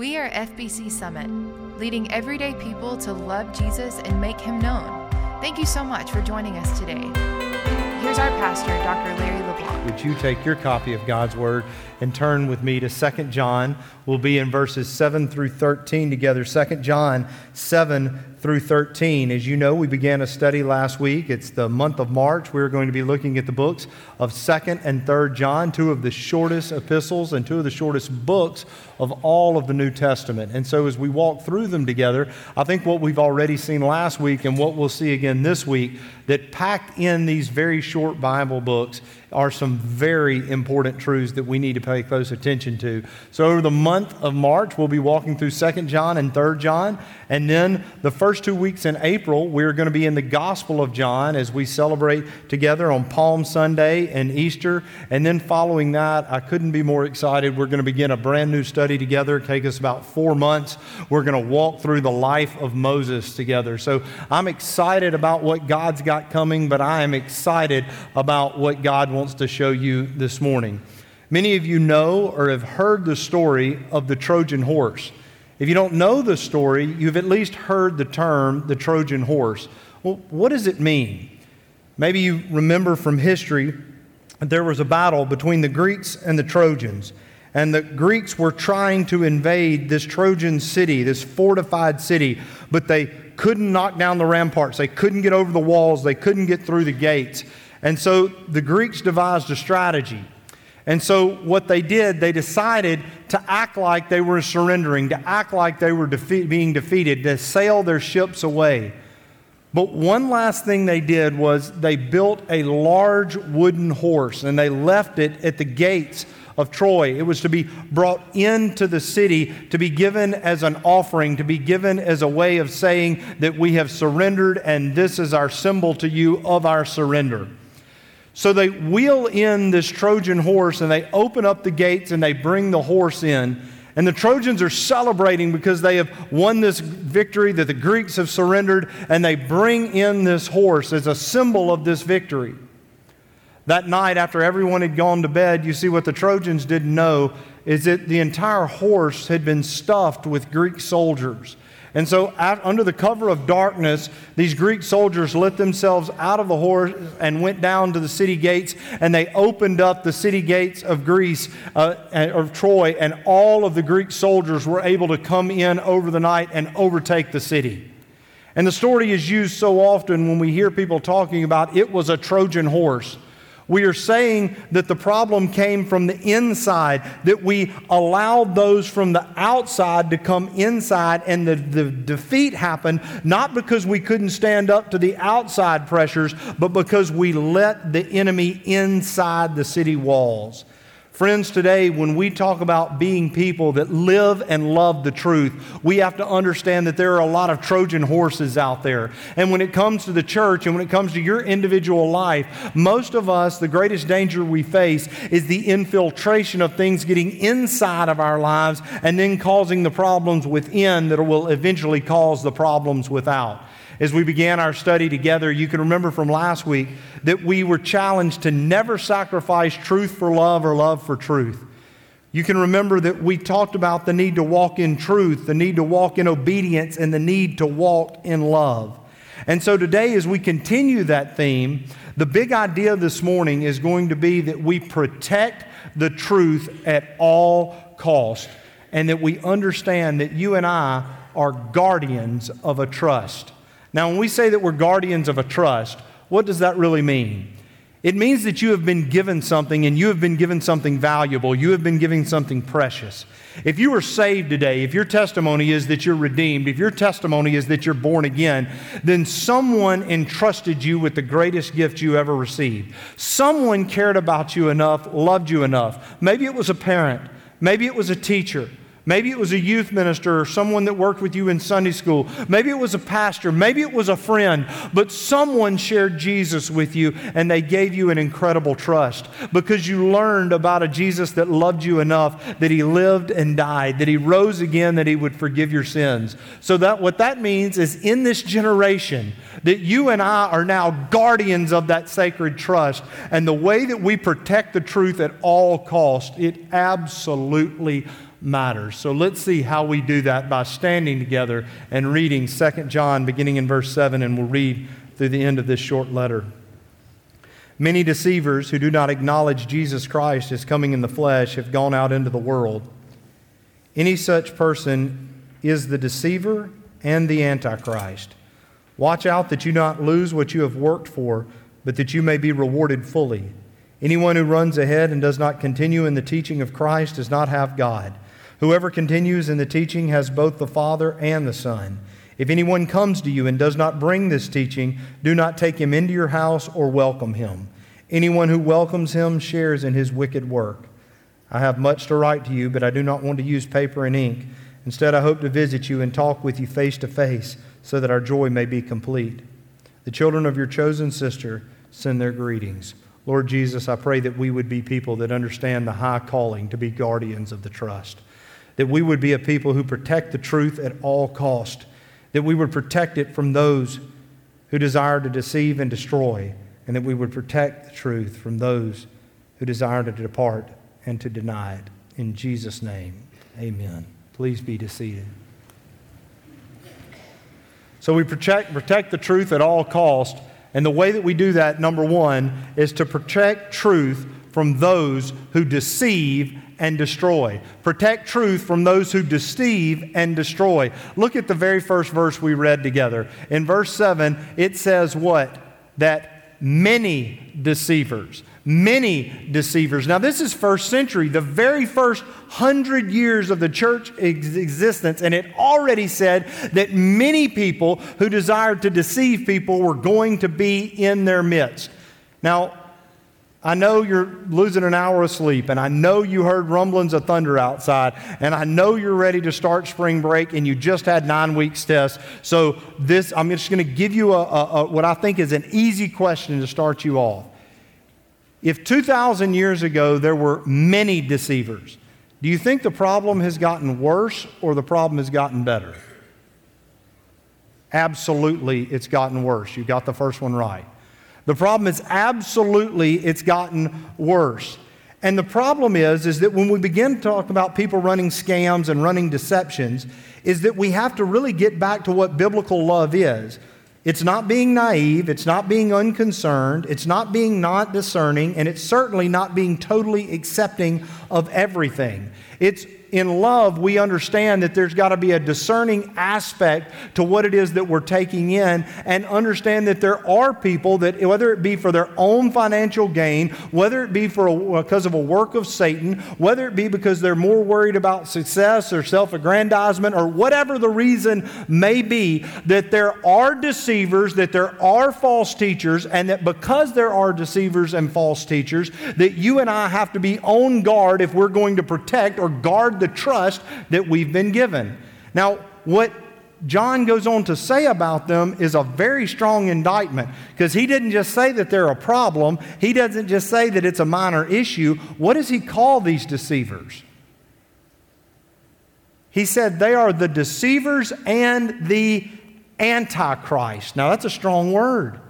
We are FBC Summit, leading everyday people to love Jesus and make him known. Thank you so much for joining us today. Here's our pastor, Dr. Larry LeBlanc. Would you take your copy of God's Word and turn with me to 2 John? We'll be in verses 7 through 13 together. 2 John 7 through 13. As you know, we began a study last week. It's the month of March. We're going to be looking at the books of 2nd and 3rd John, two of the shortest epistles and two of the shortest books of all of the New Testament. And so as we walk through them together, I think what we've already seen last week and what we'll see again this week, that packed in these very short Bible books are some very important truths that we need to pay close attention to. So over the month of March, we'll be walking through 2nd John and 3rd John, and then the first two weeks in April, we're going to be in the Gospel of John as we celebrate together on Palm Sunday and Easter. And then following that, I couldn't be more excited. We're going to begin a brand new study together. Take us about four months. We're going to walk through the life of Moses together. So I'm excited about what God's got coming, but I am excited about what God wants to show you this morning. Many of you know or have heard the story of the Trojan horse. If you don't know the story, you've at least heard the term the Trojan horse. Well, what does it mean? Maybe you remember from history that there was a battle between the Greeks and the Trojans. And the Greeks were trying to invade this Trojan city, this fortified city, but they couldn't knock down the ramparts. They couldn't get over the walls. They couldn't get through the gates. And so the Greeks devised a strategy. And so, what they did, they decided to act like they were surrendering, to act like they were being defeated, to sail their ships away. But one last thing they did was they built a large wooden horse and they left it at the gates of Troy. It was to be brought into the city, to be given as an offering, to be given as a way of saying that we have surrendered and this is our symbol to you of our surrender. So they wheel in this Trojan horse and they open up the gates and they bring the horse in. And the Trojans are celebrating because they have won this victory that the Greeks have surrendered, and they bring in this horse as a symbol of this victory. That night, after everyone had gone to bed, you see what the Trojans didn't know is that the entire horse had been stuffed with Greek soldiers. And so, under the cover of darkness, these Greek soldiers let themselves out of the horse and went down to the city gates, and they opened up the city gates of Greece, uh, of Troy, and all of the Greek soldiers were able to come in over the night and overtake the city. And the story is used so often when we hear people talking about it was a Trojan horse. We are saying that the problem came from the inside, that we allowed those from the outside to come inside, and the, the defeat happened not because we couldn't stand up to the outside pressures, but because we let the enemy inside the city walls. Friends, today, when we talk about being people that live and love the truth, we have to understand that there are a lot of Trojan horses out there. And when it comes to the church and when it comes to your individual life, most of us, the greatest danger we face is the infiltration of things getting inside of our lives and then causing the problems within that will eventually cause the problems without as we began our study together, you can remember from last week that we were challenged to never sacrifice truth for love or love for truth. You can remember that we talked about the need to walk in truth, the need to walk in obedience, and the need to walk in love. And so today, as we continue that theme, the big idea this morning is going to be that we protect the truth at all cost and that we understand that you and I are guardians of a trust. Now, when we say that we're guardians of a trust, what does that really mean? It means that you have been given something and you have been given something valuable. You have been given something precious. If you are saved today, if your testimony is that you're redeemed, if your testimony is that you're born again, then someone entrusted you with the greatest gift you ever received. Someone cared about you enough, loved you enough. Maybe it was a parent, maybe it was a teacher. Maybe it was a youth minister or someone that worked with you in Sunday school. Maybe it was a pastor. Maybe it was a friend. But someone shared Jesus with you and they gave you an incredible trust because you learned about a Jesus that loved you enough that he lived and died, that he rose again, that he would forgive your sins. So that what that means is in this generation that you and I are now guardians of that sacred trust. And the way that we protect the truth at all cost, it absolutely matters. So let's see how we do that by standing together and reading 2 John, beginning in verse 7, and we'll read through the end of this short letter. Many deceivers who do not acknowledge Jesus Christ as coming in the flesh have gone out into the world. Any such person is the deceiver and the antichrist. Watch out that you not lose what you have worked for, but that you may be rewarded fully. Anyone who runs ahead and does not continue in the teaching of Christ does not have God. Whoever continues in the teaching has both the Father and the Son. If anyone comes to you and does not bring this teaching, do not take him into your house or welcome him. Anyone who welcomes him shares in his wicked work. I have much to write to you, but I do not want to use paper and ink. Instead, I hope to visit you and talk with you face to face so that our joy may be complete. The children of your chosen sister send their greetings. Lord Jesus, I pray that we would be people that understand the high calling to be guardians of the trust that we would be a people who protect the truth at all cost, that we would protect it from those who desire to deceive and destroy, and that we would protect the truth from those who desire to depart and to deny it. In Jesus' name, amen. Please be seated. So we protect, protect the truth at all cost, and the way that we do that, number one, is to protect truth from those who deceive and destroy. Protect truth from those who deceive and destroy. Look at the very first verse we read together. In verse 7, it says what? That many deceivers, many deceivers. Now, this is first century, the very first hundred years of the church ex- existence, and it already said that many people who desired to deceive people were going to be in their midst. Now, I know you're losing an hour of sleep, and I know you heard rumblings of thunder outside, and I know you're ready to start spring break, and you just had nine weeks test. So this, I'm just going to give you a, a, a, what I think is an easy question to start you off. If 2,000 years ago there were many deceivers, do you think the problem has gotten worse or the problem has gotten better? Absolutely, it's gotten worse. You got the first one right. The problem is absolutely it's gotten worse. And the problem is, is that when we begin to talk about people running scams and running deceptions, is that we have to really get back to what biblical love is. It's not being naive, it's not being unconcerned, it's not being not discerning, and it's certainly not being totally accepting of everything. It's in love, we understand that there's got to be a discerning aspect to what it is that we're taking in and understand that there are people that, whether it be for their own financial gain, whether it be for a, because of a work of Satan, whether it be because they're more worried about success or self aggrandizement or whatever the reason may be, that there are deceivers, that there are false teachers, and that because there are deceivers and false teachers, that you and I have to be on guard if we're going to protect or guard the trust that we've been given. Now, what John goes on to say about them is a very strong indictment because he didn't just say that they're a problem, he doesn't just say that it's a minor issue. What does he call these deceivers? He said they are the deceivers and the antichrist. Now, that's a strong word.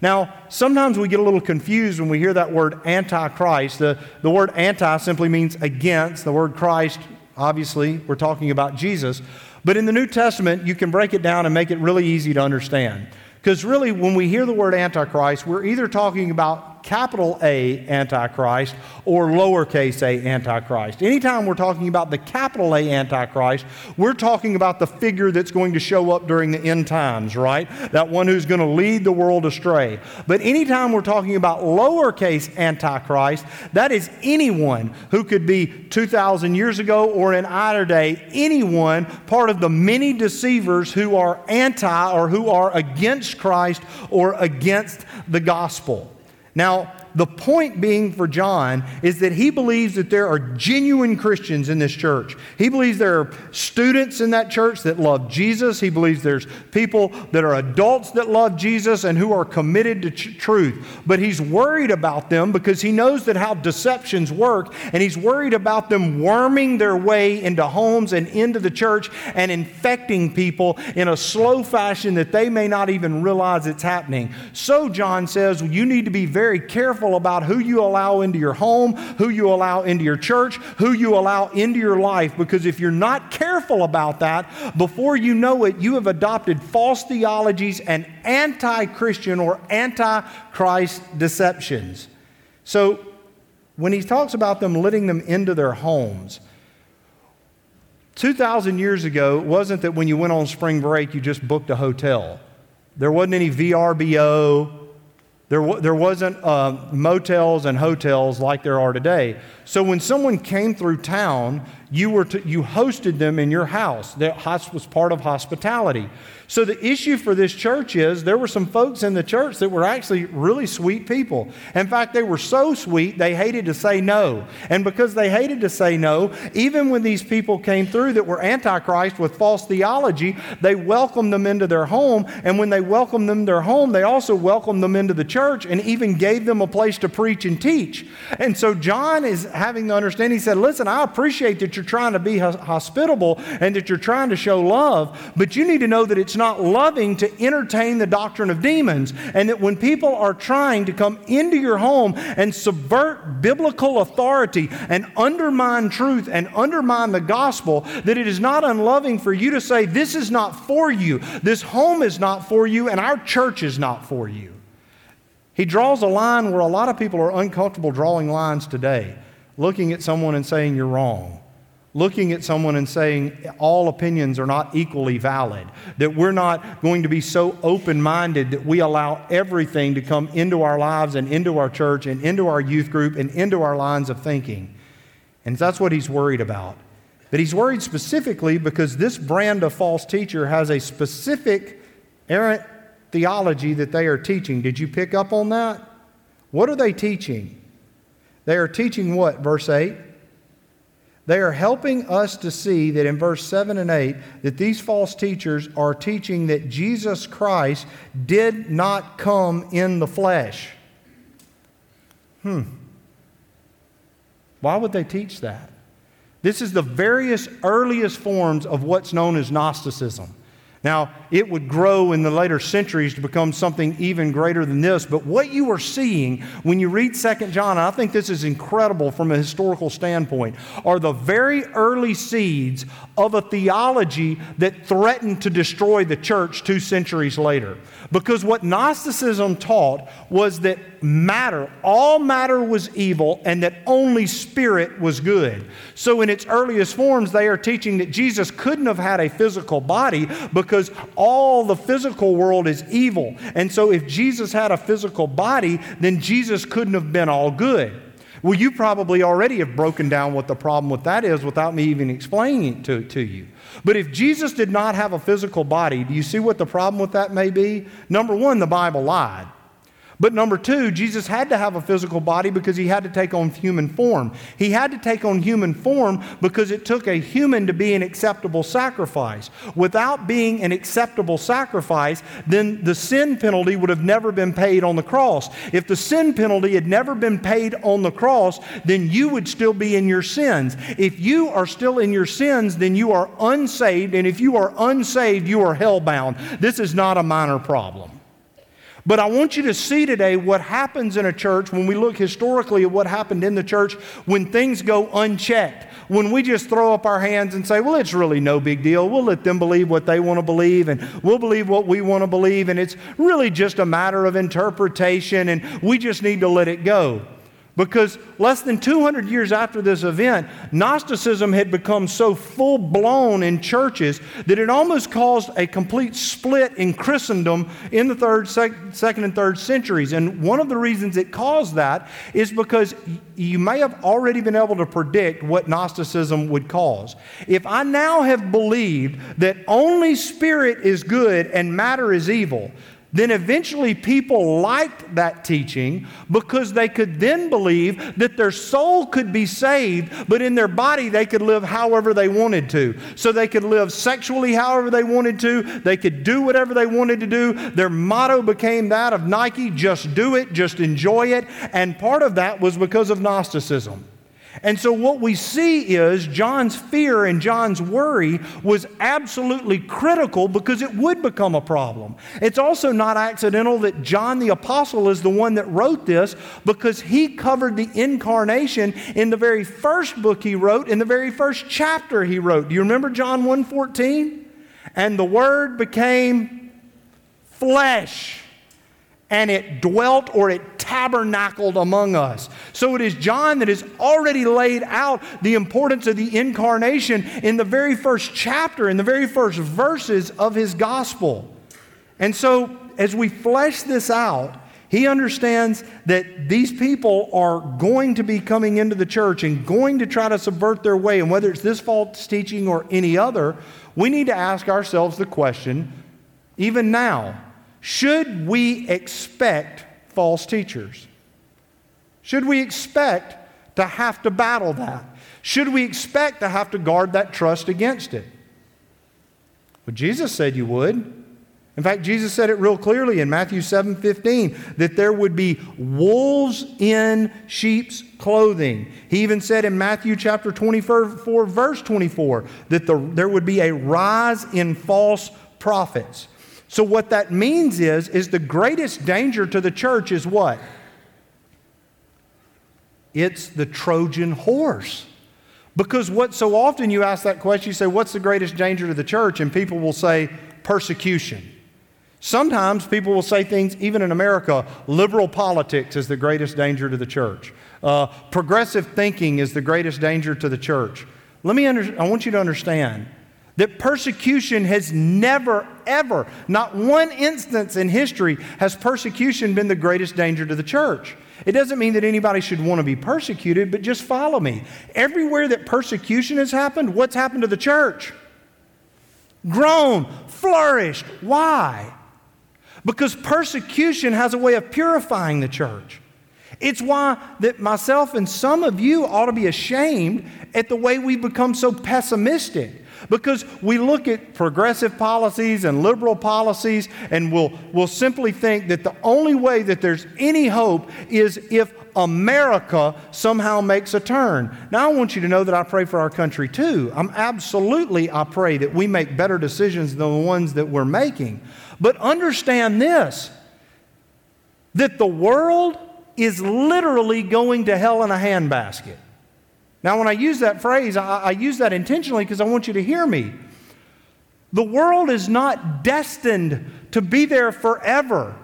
Now, sometimes we get a little confused when we hear that word antichrist. The, the word anti simply means against. The word Christ Obviously, we're talking about Jesus. But in the New Testament, you can break it down and make it really easy to understand. Because really, when we hear the word Antichrist, we're either talking about capital A Antichrist or lowercase a Antichrist. Anytime we're talking about the capital A Antichrist, we're talking about the figure that's going to show up during the end times, right? That one who's going to lead the world astray. But anytime we're talking about lowercase Antichrist, that is anyone who could be 2,000 years ago or in either day, anyone part of the many deceivers who are anti or who are against Christ or against the gospel. Now, the point being for John is that he believes that there are genuine Christians in this church. He believes there are students in that church that love Jesus. He believes there's people that are adults that love Jesus and who are committed to truth. But he's worried about them because he knows that how deceptions work, and he's worried about them worming their way into homes and into the church and infecting people in a slow fashion that they may not even realize it's happening. So, John says, well, you need to be very careful careful about who you allow into your home, who you allow into your church, who you allow into your life, because if you're not careful about that, before you know it, you have adopted false theologies and anti Christian or anti Christ deceptions. So, when he talks about them letting them into their homes, 2,000 years ago, it wasn't that when you went on spring break, you just booked a hotel. There wasn't any VRBO. There, there wasn't uh, motels and hotels like there are today. So when someone came through town, you, were to, you hosted them in your house. That was part of hospitality. So the issue for this church is there were some folks in the church that were actually really sweet people. In fact, they were so sweet they hated to say no. And because they hated to say no, even when these people came through that were antichrist with false theology, they welcomed them into their home. And when they welcomed them to their home, they also welcomed them into the church and even gave them a place to preach and teach. And so John is having the understanding. He said, Listen, I appreciate that you're trying to be hospitable and that you're trying to show love, but you need to know that it's not loving to entertain the doctrine of demons. And that when people are trying to come into your home and subvert biblical authority and undermine truth and undermine the gospel, that it is not unloving for you to say, This is not for you, this home is not for you, and our church is not for you. He draws a line where a lot of people are uncomfortable drawing lines today, looking at someone and saying, You're wrong looking at someone and saying all opinions are not equally valid, that we're not going to be so open minded that we allow everything to come into our lives and into our church and into our youth group and into our lines of thinking. And that's what he's worried about. But he's worried specifically because this brand of false teacher has a specific errant theology that they are teaching. Did you pick up on that? What are they teaching? They are teaching what? Verse 8 they are helping us to see that in verse 7 and 8 that these false teachers are teaching that Jesus Christ did not come in the flesh. Hmm. Why would they teach that? This is the various earliest forms of what's known as Gnosticism. Now, it would grow in the later centuries to become something even greater than this, but what you are seeing when you read 2 John, and I think this is incredible from a historical standpoint, are the very early seeds of a theology that threatened to destroy the church two centuries later. Because what Gnosticism taught was that matter, all matter was evil, and that only spirit was good. So, in its earliest forms, they are teaching that Jesus couldn't have had a physical body because all the physical world is evil. And so, if Jesus had a physical body, then Jesus couldn't have been all good. Well, you probably already have broken down what the problem with that is without me even explaining it to, to you. But if Jesus did not have a physical body, do you see what the problem with that may be? Number one, the Bible lied. But number two, Jesus had to have a physical body because he had to take on human form. He had to take on human form because it took a human to be an acceptable sacrifice. Without being an acceptable sacrifice, then the sin penalty would have never been paid on the cross. If the sin penalty had never been paid on the cross, then you would still be in your sins. If you are still in your sins, then you are unsaved. And if you are unsaved, you are hellbound. This is not a minor problem. But I want you to see today what happens in a church when we look historically at what happened in the church when things go unchecked. When we just throw up our hands and say, well, it's really no big deal. We'll let them believe what they want to believe and we'll believe what we want to believe. And it's really just a matter of interpretation and we just need to let it go. Because less than 200 years after this event, Gnosticism had become so full blown in churches that it almost caused a complete split in Christendom in the third, sec- second, and third centuries. And one of the reasons it caused that is because you may have already been able to predict what Gnosticism would cause. If I now have believed that only spirit is good and matter is evil, then eventually people liked that teaching because they could then believe that their soul could be saved, but in their body they could live however they wanted to. So they could live sexually however they wanted to, they could do whatever they wanted to do. Their motto became that of Nike just do it, just enjoy it. And part of that was because of Gnosticism. And so, what we see is John's fear and John's worry was absolutely critical because it would become a problem. It's also not accidental that John the Apostle is the one that wrote this because he covered the incarnation in the very first book he wrote, in the very first chapter he wrote. Do you remember John 1:14? And the Word became flesh and it dwelt or it tabernacled among us. So it is John that has already laid out the importance of the incarnation in the very first chapter, in the very first verses of his gospel. And so as we flesh this out, he understands that these people are going to be coming into the church and going to try to subvert their way. And whether it's this false teaching or any other, we need to ask ourselves the question, even now, should we expect false teachers? Should we expect to have to battle that? Should we expect to have to guard that trust against it? Well, Jesus said you would. In fact, Jesus said it real clearly in Matthew 7 15 that there would be wolves in sheep's clothing. He even said in Matthew chapter 24, verse 24, that the, there would be a rise in false prophets. So what that means is is the greatest danger to the church is what? It's the Trojan horse. Because what so often you ask that question, you say, What's the greatest danger to the church? And people will say, Persecution. Sometimes people will say things, even in America, liberal politics is the greatest danger to the church. Uh, progressive thinking is the greatest danger to the church. Let me under, I want you to understand that persecution has never, ever, not one instance in history has persecution been the greatest danger to the church. It doesn't mean that anybody should want to be persecuted, but just follow me. Everywhere that persecution has happened, what's happened to the church? Grown, flourished. Why? Because persecution has a way of purifying the church. It's why that myself and some of you ought to be ashamed at the way we become so pessimistic. Because we look at progressive policies and liberal policies and we'll, we'll simply think that the only way that there's any hope is if America somehow makes a turn. Now, I want you to know that I pray for our country too. I'm absolutely, I pray that we make better decisions than the ones that we're making. But understand this that the world is literally going to hell in a handbasket. Now, when I use that phrase, I, I use that intentionally because I want you to hear me. The world is not destined to be there forever.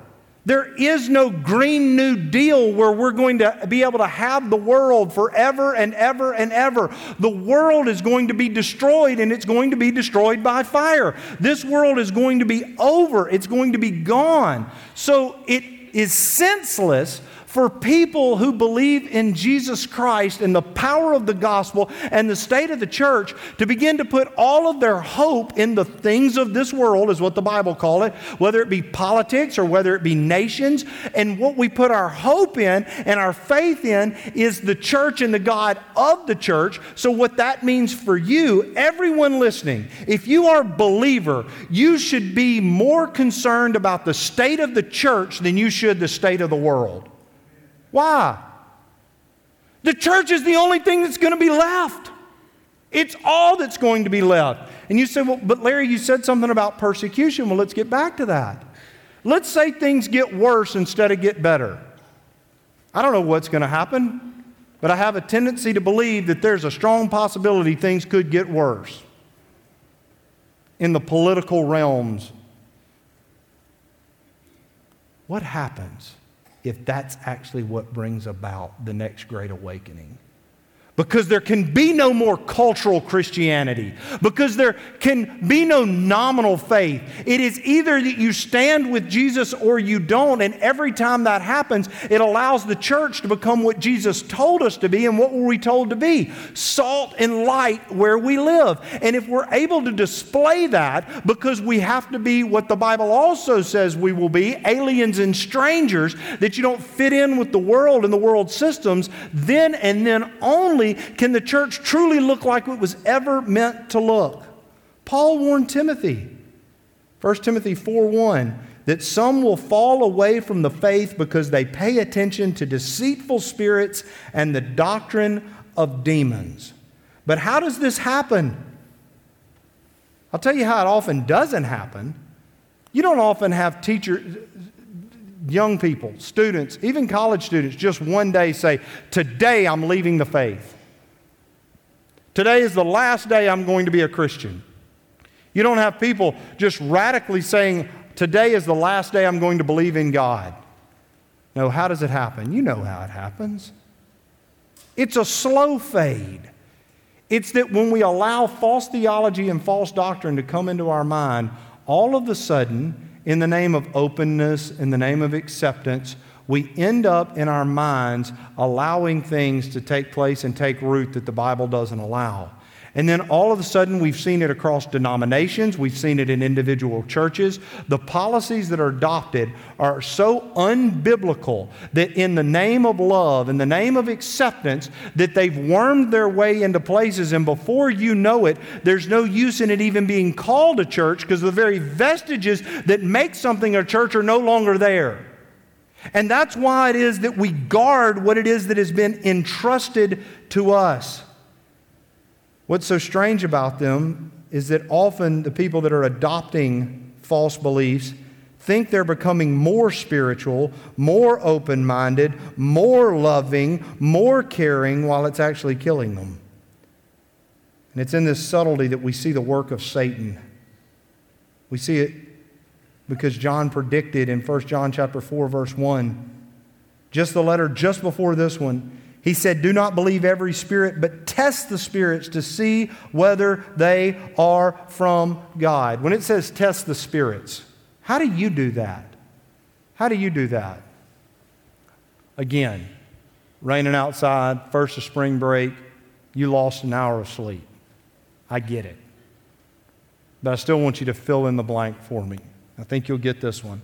There is no Green New Deal where we're going to be able to have the world forever and ever and ever. The world is going to be destroyed and it's going to be destroyed by fire. This world is going to be over, it's going to be gone. So it is senseless for people who believe in Jesus Christ and the power of the gospel and the state of the church to begin to put all of their hope in the things of this world, is what the Bible call it, whether it be politics or whether it be nations. And what we put our hope in and our faith in is the church and the God of the church. So, what that means for you, everyone listening, if you are a believer, you should be more concerned about the state of the church than you should the state of the world. Why? The church is the only thing that's going to be left. It's all that's going to be left. And you say, well, but Larry, you said something about persecution. Well, let's get back to that. Let's say things get worse instead of get better. I don't know what's going to happen, but I have a tendency to believe that there's a strong possibility things could get worse in the political realms. What happens? If that's actually what brings about the next great awakening because there can be no more cultural Christianity, because there can be no nominal faith. It is either that you stand with Jesus or you don't, and every time that happens, it allows the church to become what Jesus told us to be. And what were we told to be? Salt and light where we live. And if we're able to display that, because we have to be what the Bible also says we will be aliens and strangers, that you don't fit in with the world and the world systems, then and then only can the church truly look like it was ever meant to look. Paul warned Timothy, 1 Timothy 4 1, that some will fall away from the faith because they pay attention to deceitful spirits and the doctrine of demons. But how does this happen? I'll tell you how it often doesn't happen. You don't often have teachers, young people, students, even college students, just one day say, Today I'm leaving the faith. Today is the last day I'm going to be a Christian. You don't have people just radically saying, Today is the last day I'm going to believe in God. No, how does it happen? You know how it happens. It's a slow fade. It's that when we allow false theology and false doctrine to come into our mind, all of a sudden, in the name of openness, in the name of acceptance, we end up in our minds allowing things to take place and take root that the Bible doesn't allow. And then all of a sudden, we've seen it across denominations, we've seen it in individual churches. The policies that are adopted are so unbiblical that, in the name of love, in the name of acceptance, that they've wormed their way into places, and before you know it, there's no use in it even being called a church because the very vestiges that make something a church are no longer there. And that's why it is that we guard what it is that has been entrusted to us. What's so strange about them is that often the people that are adopting false beliefs think they're becoming more spiritual, more open minded, more loving, more caring, while it's actually killing them. And it's in this subtlety that we see the work of Satan. We see it because John predicted in 1 John chapter 4 verse 1 just the letter just before this one he said, Do not believe every spirit, but test the spirits to see whether they are from God. When it says test the spirits, how do you do that? How do you do that? Again, raining outside, first of spring break, you lost an hour of sleep. I get it. But I still want you to fill in the blank for me. I think you'll get this one.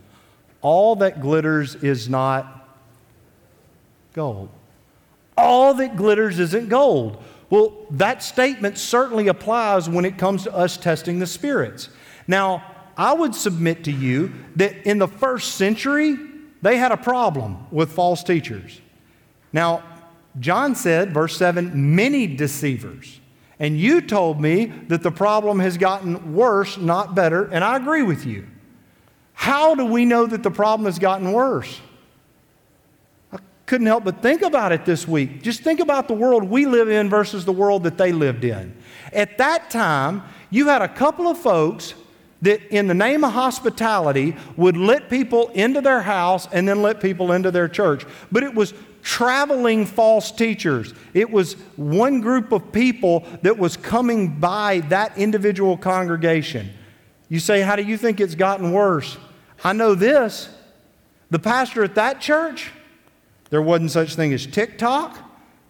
All that glitters is not gold all that glitters isn't gold. Well, that statement certainly applies when it comes to us testing the spirits. Now, I would submit to you that in the first century, they had a problem with false teachers. Now, John said, verse 7, many deceivers. And you told me that the problem has gotten worse, not better, and I agree with you. How do we know that the problem has gotten worse? Couldn't help but think about it this week. Just think about the world we live in versus the world that they lived in. At that time, you had a couple of folks that, in the name of hospitality, would let people into their house and then let people into their church. But it was traveling false teachers. It was one group of people that was coming by that individual congregation. You say, How do you think it's gotten worse? I know this. The pastor at that church, there wasn't such thing as TikTok.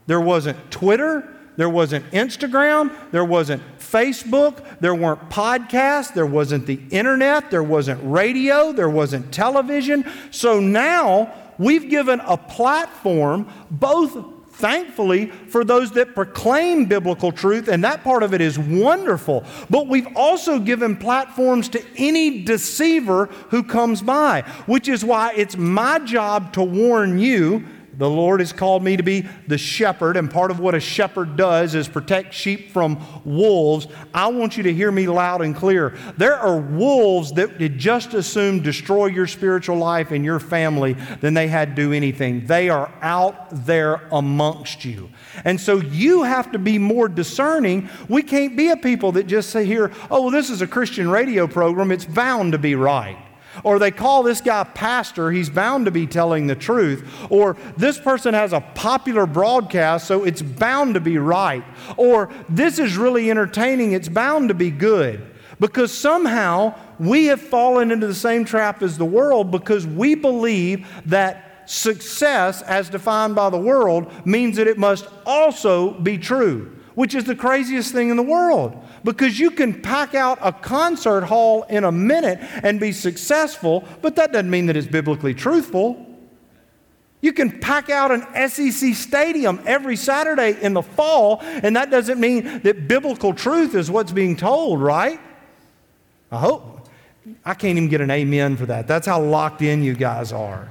There wasn't Twitter. There wasn't Instagram. There wasn't Facebook. There weren't podcasts. There wasn't the internet. There wasn't radio. There wasn't television. So now we've given a platform, both thankfully for those that proclaim biblical truth, and that part of it is wonderful. But we've also given platforms to any deceiver who comes by, which is why it's my job to warn you the Lord has called me to be the shepherd, and part of what a shepherd does is protect sheep from wolves. I want you to hear me loud and clear. There are wolves that would just as soon destroy your spiritual life and your family than they had to do anything. They are out there amongst you. And so you have to be more discerning. We can't be a people that just say here, oh, well, this is a Christian radio program, it's bound to be right. Or they call this guy pastor, he's bound to be telling the truth. Or this person has a popular broadcast, so it's bound to be right. Or this is really entertaining, it's bound to be good. Because somehow we have fallen into the same trap as the world because we believe that success, as defined by the world, means that it must also be true, which is the craziest thing in the world because you can pack out a concert hall in a minute and be successful, but that doesn't mean that it's biblically truthful. You can pack out an SEC stadium every Saturday in the fall, and that doesn't mean that biblical truth is what's being told, right? I hope. I can't even get an amen for that. That's how locked in you guys are.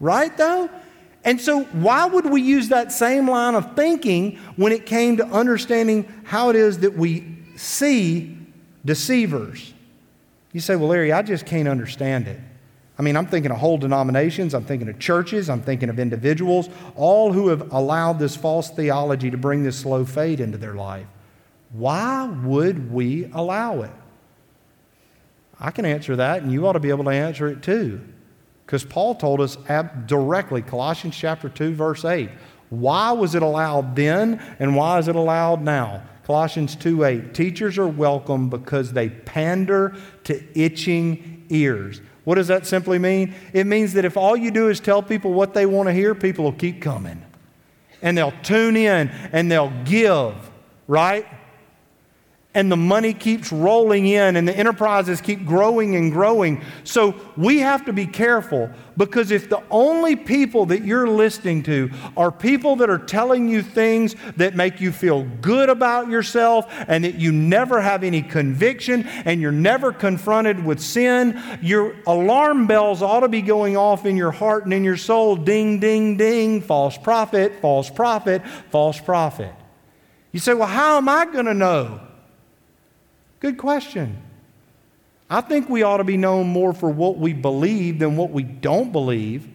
Right, though? And so, why would we use that same line of thinking when it came to understanding how it is that we see deceivers? You say, Well, Larry, I just can't understand it. I mean, I'm thinking of whole denominations, I'm thinking of churches, I'm thinking of individuals, all who have allowed this false theology to bring this slow fade into their life. Why would we allow it? I can answer that, and you ought to be able to answer it too. Because Paul told us directly, Colossians chapter 2, verse 8. Why was it allowed then, and why is it allowed now? Colossians 2 8. Teachers are welcome because they pander to itching ears. What does that simply mean? It means that if all you do is tell people what they want to hear, people will keep coming. And they'll tune in and they'll give, right? And the money keeps rolling in and the enterprises keep growing and growing. So we have to be careful because if the only people that you're listening to are people that are telling you things that make you feel good about yourself and that you never have any conviction and you're never confronted with sin, your alarm bells ought to be going off in your heart and in your soul ding, ding, ding, false prophet, false prophet, false prophet. You say, well, how am I going to know? Good question. I think we ought to be known more for what we believe than what we don't believe.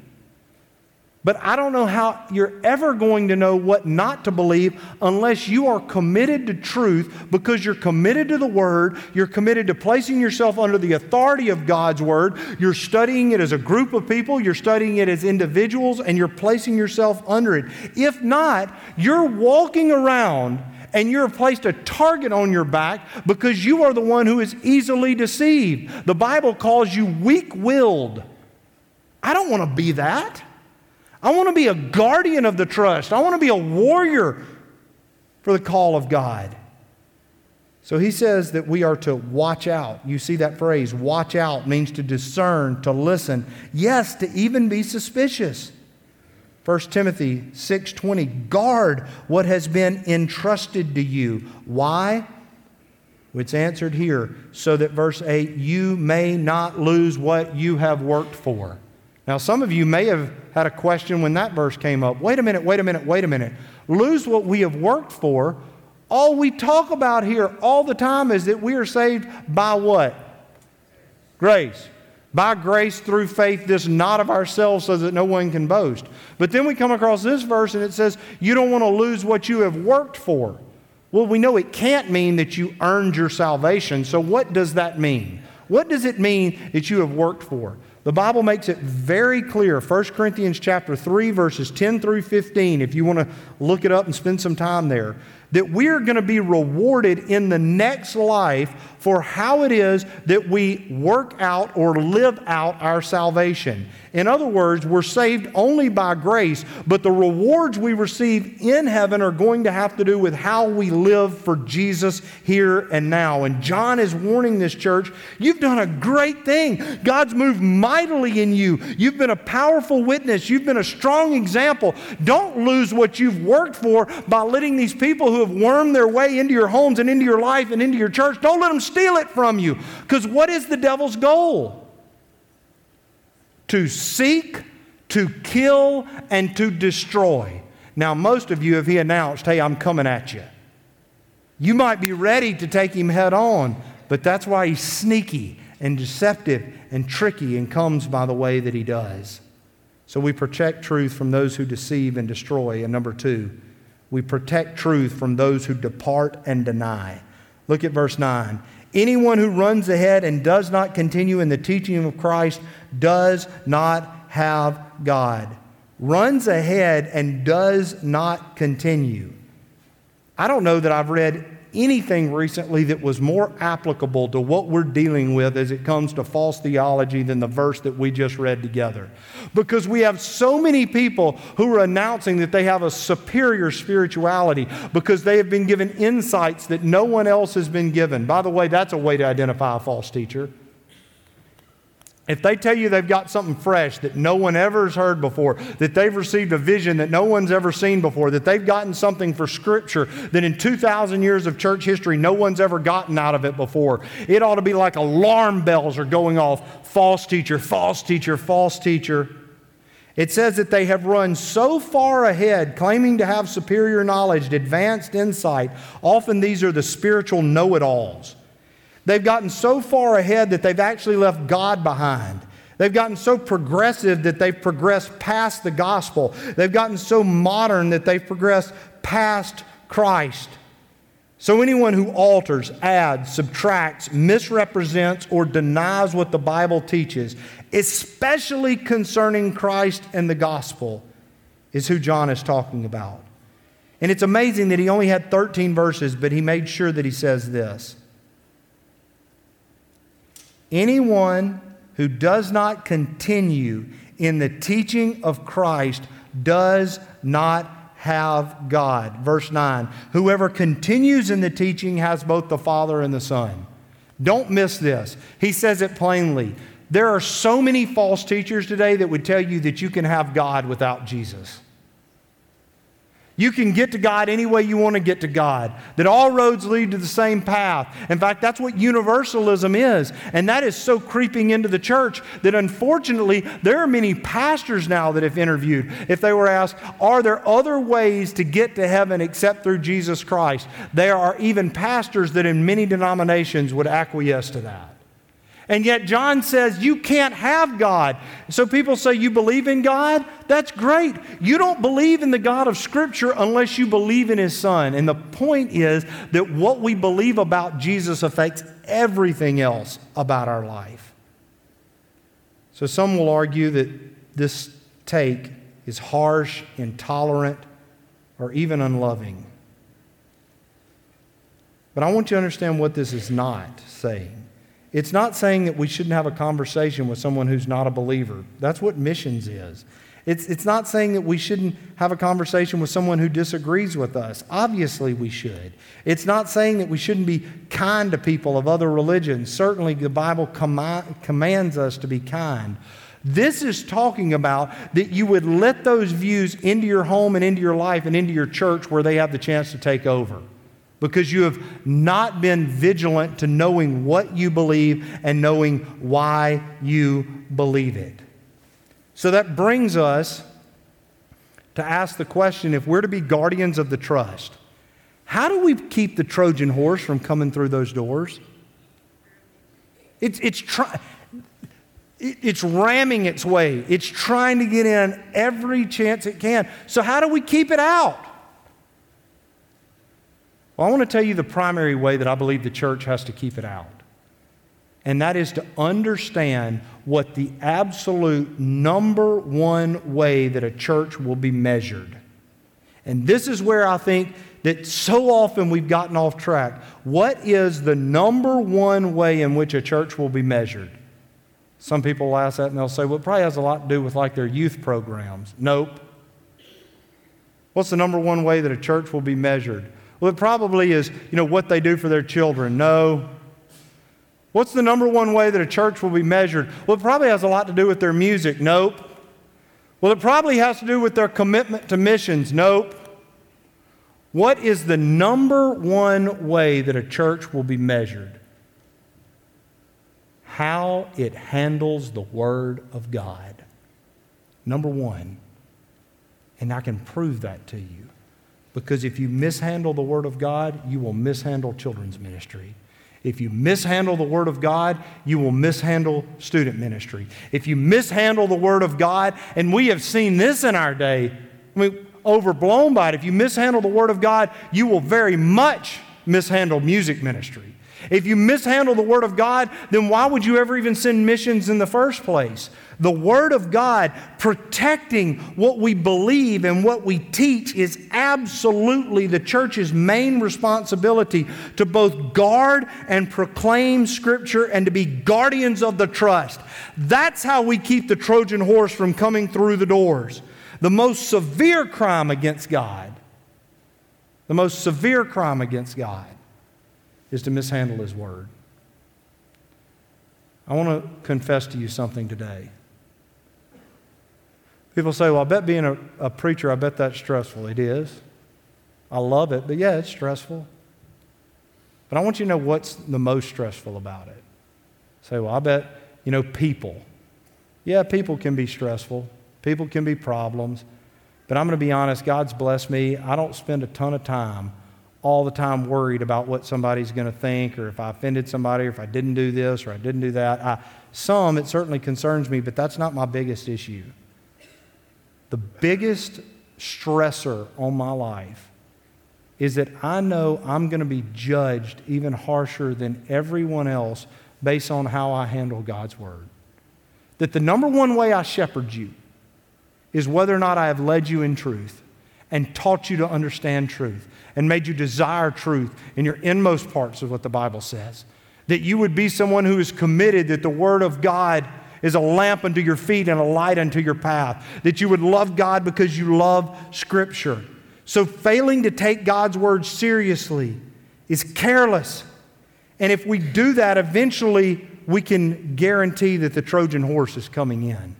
But I don't know how you're ever going to know what not to believe unless you are committed to truth because you're committed to the Word, you're committed to placing yourself under the authority of God's Word, you're studying it as a group of people, you're studying it as individuals, and you're placing yourself under it. If not, you're walking around and you're placed a target on your back because you are the one who is easily deceived. The Bible calls you weak willed. I don't want to be that. I want to be a guardian of the trust. I want to be a warrior for the call of God. So he says that we are to watch out. You see that phrase, watch out, means to discern, to listen. Yes, to even be suspicious. 1 Timothy 6:20 guard what has been entrusted to you. Why? It's answered here so that verse 8 you may not lose what you have worked for. Now some of you may have had a question when that verse came up. Wait a minute, wait a minute, wait a minute. Lose what we have worked for. All we talk about here all the time is that we are saved by what? Grace. By grace through faith, this not of ourselves, so that no one can boast. But then we come across this verse and it says, You don't want to lose what you have worked for. Well, we know it can't mean that you earned your salvation. So, what does that mean? What does it mean that you have worked for? The Bible makes it very clear. 1 Corinthians chapter 3 verses 10 through 15 if you want to look it up and spend some time there that we're going to be rewarded in the next life for how it is that we work out or live out our salvation. In other words, we're saved only by grace, but the rewards we receive in heaven are going to have to do with how we live for Jesus here and now. And John is warning this church you've done a great thing. God's moved mightily in you. You've been a powerful witness, you've been a strong example. Don't lose what you've worked for by letting these people who have wormed their way into your homes and into your life and into your church, don't let them steal it from you. Because what is the devil's goal? to seek, to kill, and to destroy. Now, most of you, if he announced, hey, I'm coming at you, you might be ready to take him head on, but that's why he's sneaky and deceptive and tricky and comes by the way that he does. So we protect truth from those who deceive and destroy. And number two, we protect truth from those who depart and deny. Look at verse 9. Anyone who runs ahead and does not continue in the teaching of Christ does not have God. Runs ahead and does not continue. I don't know that I've read anything recently that was more applicable to what we're dealing with as it comes to false theology than the verse that we just read together. Because we have so many people who are announcing that they have a superior spirituality because they have been given insights that no one else has been given. By the way, that's a way to identify a false teacher. If they tell you they've got something fresh that no one ever has heard before, that they've received a vision that no one's ever seen before, that they've gotten something for Scripture that in 2,000 years of church history no one's ever gotten out of it before, it ought to be like alarm bells are going off false teacher, false teacher, false teacher. It says that they have run so far ahead, claiming to have superior knowledge, advanced insight. Often these are the spiritual know it alls. They've gotten so far ahead that they've actually left God behind. They've gotten so progressive that they've progressed past the gospel. They've gotten so modern that they've progressed past Christ. So, anyone who alters, adds, subtracts, misrepresents, or denies what the Bible teaches, especially concerning Christ and the gospel, is who John is talking about. And it's amazing that he only had 13 verses, but he made sure that he says this Anyone who does not continue in the teaching of Christ does not have God. Verse 9 Whoever continues in the teaching has both the Father and the Son. Don't miss this. He says it plainly. There are so many false teachers today that would tell you that you can have God without Jesus. You can get to God any way you want to get to God, that all roads lead to the same path. In fact, that's what universalism is. And that is so creeping into the church that unfortunately, there are many pastors now that have interviewed. If they were asked, Are there other ways to get to heaven except through Jesus Christ? There are even pastors that in many denominations would acquiesce to that. And yet, John says you can't have God. So people say, You believe in God? That's great. You don't believe in the God of Scripture unless you believe in His Son. And the point is that what we believe about Jesus affects everything else about our life. So some will argue that this take is harsh, intolerant, or even unloving. But I want you to understand what this is not saying. It's not saying that we shouldn't have a conversation with someone who's not a believer. That's what missions is. It's, it's not saying that we shouldn't have a conversation with someone who disagrees with us. Obviously, we should. It's not saying that we shouldn't be kind to people of other religions. Certainly, the Bible com- commands us to be kind. This is talking about that you would let those views into your home and into your life and into your church where they have the chance to take over because you have not been vigilant to knowing what you believe and knowing why you believe it. So that brings us to ask the question if we're to be guardians of the trust, how do we keep the Trojan horse from coming through those doors? It's, it's, try, it's ramming its way, it's trying to get in every chance it can. So, how do we keep it out? Well, I want to tell you the primary way that I believe the church has to keep it out. And that is to understand what the absolute number one way that a church will be measured. And this is where I think that so often we've gotten off track. What is the number one way in which a church will be measured? Some people will ask that and they'll say, well, it probably has a lot to do with like their youth programs. Nope. What's the number one way that a church will be measured? Well, it probably is, you know, what they do for their children. No. What's the number one way that a church will be measured? Well, it probably has a lot to do with their music. Nope. Well, it probably has to do with their commitment to missions. Nope. What is the number one way that a church will be measured? How it handles the Word of God. Number one. And I can prove that to you. Because if you mishandle the Word of God, you will mishandle children's ministry. If you mishandle the Word of God, you will mishandle student ministry. If you mishandle the Word of God, and we have seen this in our day, I mean, overblown by it. If you mishandle the Word of God, you will very much mishandle music ministry. If you mishandle the Word of God, then why would you ever even send missions in the first place? The Word of God protecting what we believe and what we teach is absolutely the church's main responsibility to both guard and proclaim Scripture and to be guardians of the trust. That's how we keep the Trojan horse from coming through the doors. The most severe crime against God, the most severe crime against God is to mishandle His Word. I want to confess to you something today. People say, well, I bet being a, a preacher, I bet that's stressful. It is. I love it, but yeah, it's stressful. But I want you to know what's the most stressful about it. Say, well, I bet, you know, people. Yeah, people can be stressful. People can be problems. But I'm going to be honest, God's blessed me. I don't spend a ton of time, all the time, worried about what somebody's going to think or if I offended somebody or if I didn't do this or I didn't do that. I, some, it certainly concerns me, but that's not my biggest issue. The biggest stressor on my life is that I know I'm going to be judged even harsher than everyone else based on how I handle God's word. That the number one way I shepherd you is whether or not I have led you in truth and taught you to understand truth and made you desire truth in your inmost parts of what the Bible says. That you would be someone who is committed that the Word of God is a lamp unto your feet and a light unto your path. That you would love God because you love Scripture. So, failing to take God's Word seriously is careless. And if we do that, eventually we can guarantee that the Trojan horse is coming in.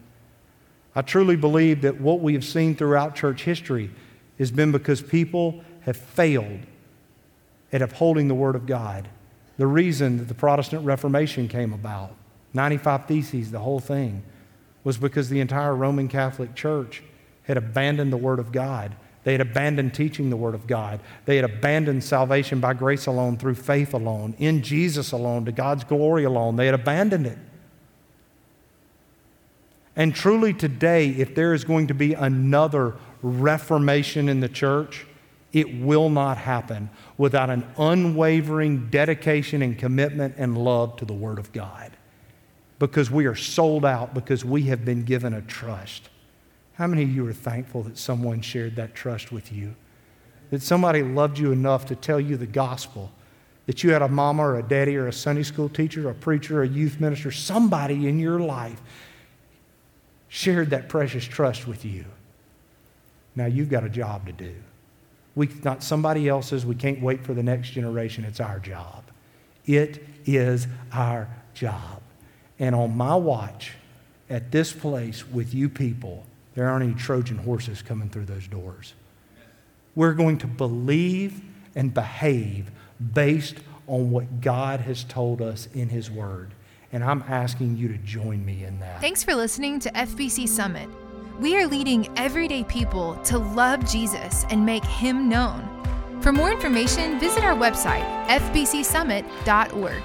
I truly believe that what we have seen throughout church history has been because people have failed at upholding the Word of God. The reason that the Protestant Reformation came about, 95 Theses, the whole thing, was because the entire Roman Catholic Church had abandoned the Word of God. They had abandoned teaching the Word of God. They had abandoned salvation by grace alone, through faith alone, in Jesus alone, to God's glory alone. They had abandoned it. And truly, today, if there is going to be another reformation in the church, it will not happen without an unwavering dedication and commitment and love to the Word of God. Because we are sold out, because we have been given a trust. How many of you are thankful that someone shared that trust with you? That somebody loved you enough to tell you the gospel? That you had a mama or a daddy or a Sunday school teacher, a preacher, a youth minister, somebody in your life shared that precious trust with you. Now you've got a job to do. We, not somebody else's. We can't wait for the next generation. It's our job. It is our job. And on my watch, at this place with you people, there aren't any Trojan horses coming through those doors. We're going to believe and behave based on what God has told us in His Word. And I'm asking you to join me in that. Thanks for listening to FBC Summit. We are leading everyday people to love Jesus and make him known. For more information, visit our website, fbcsummit.org.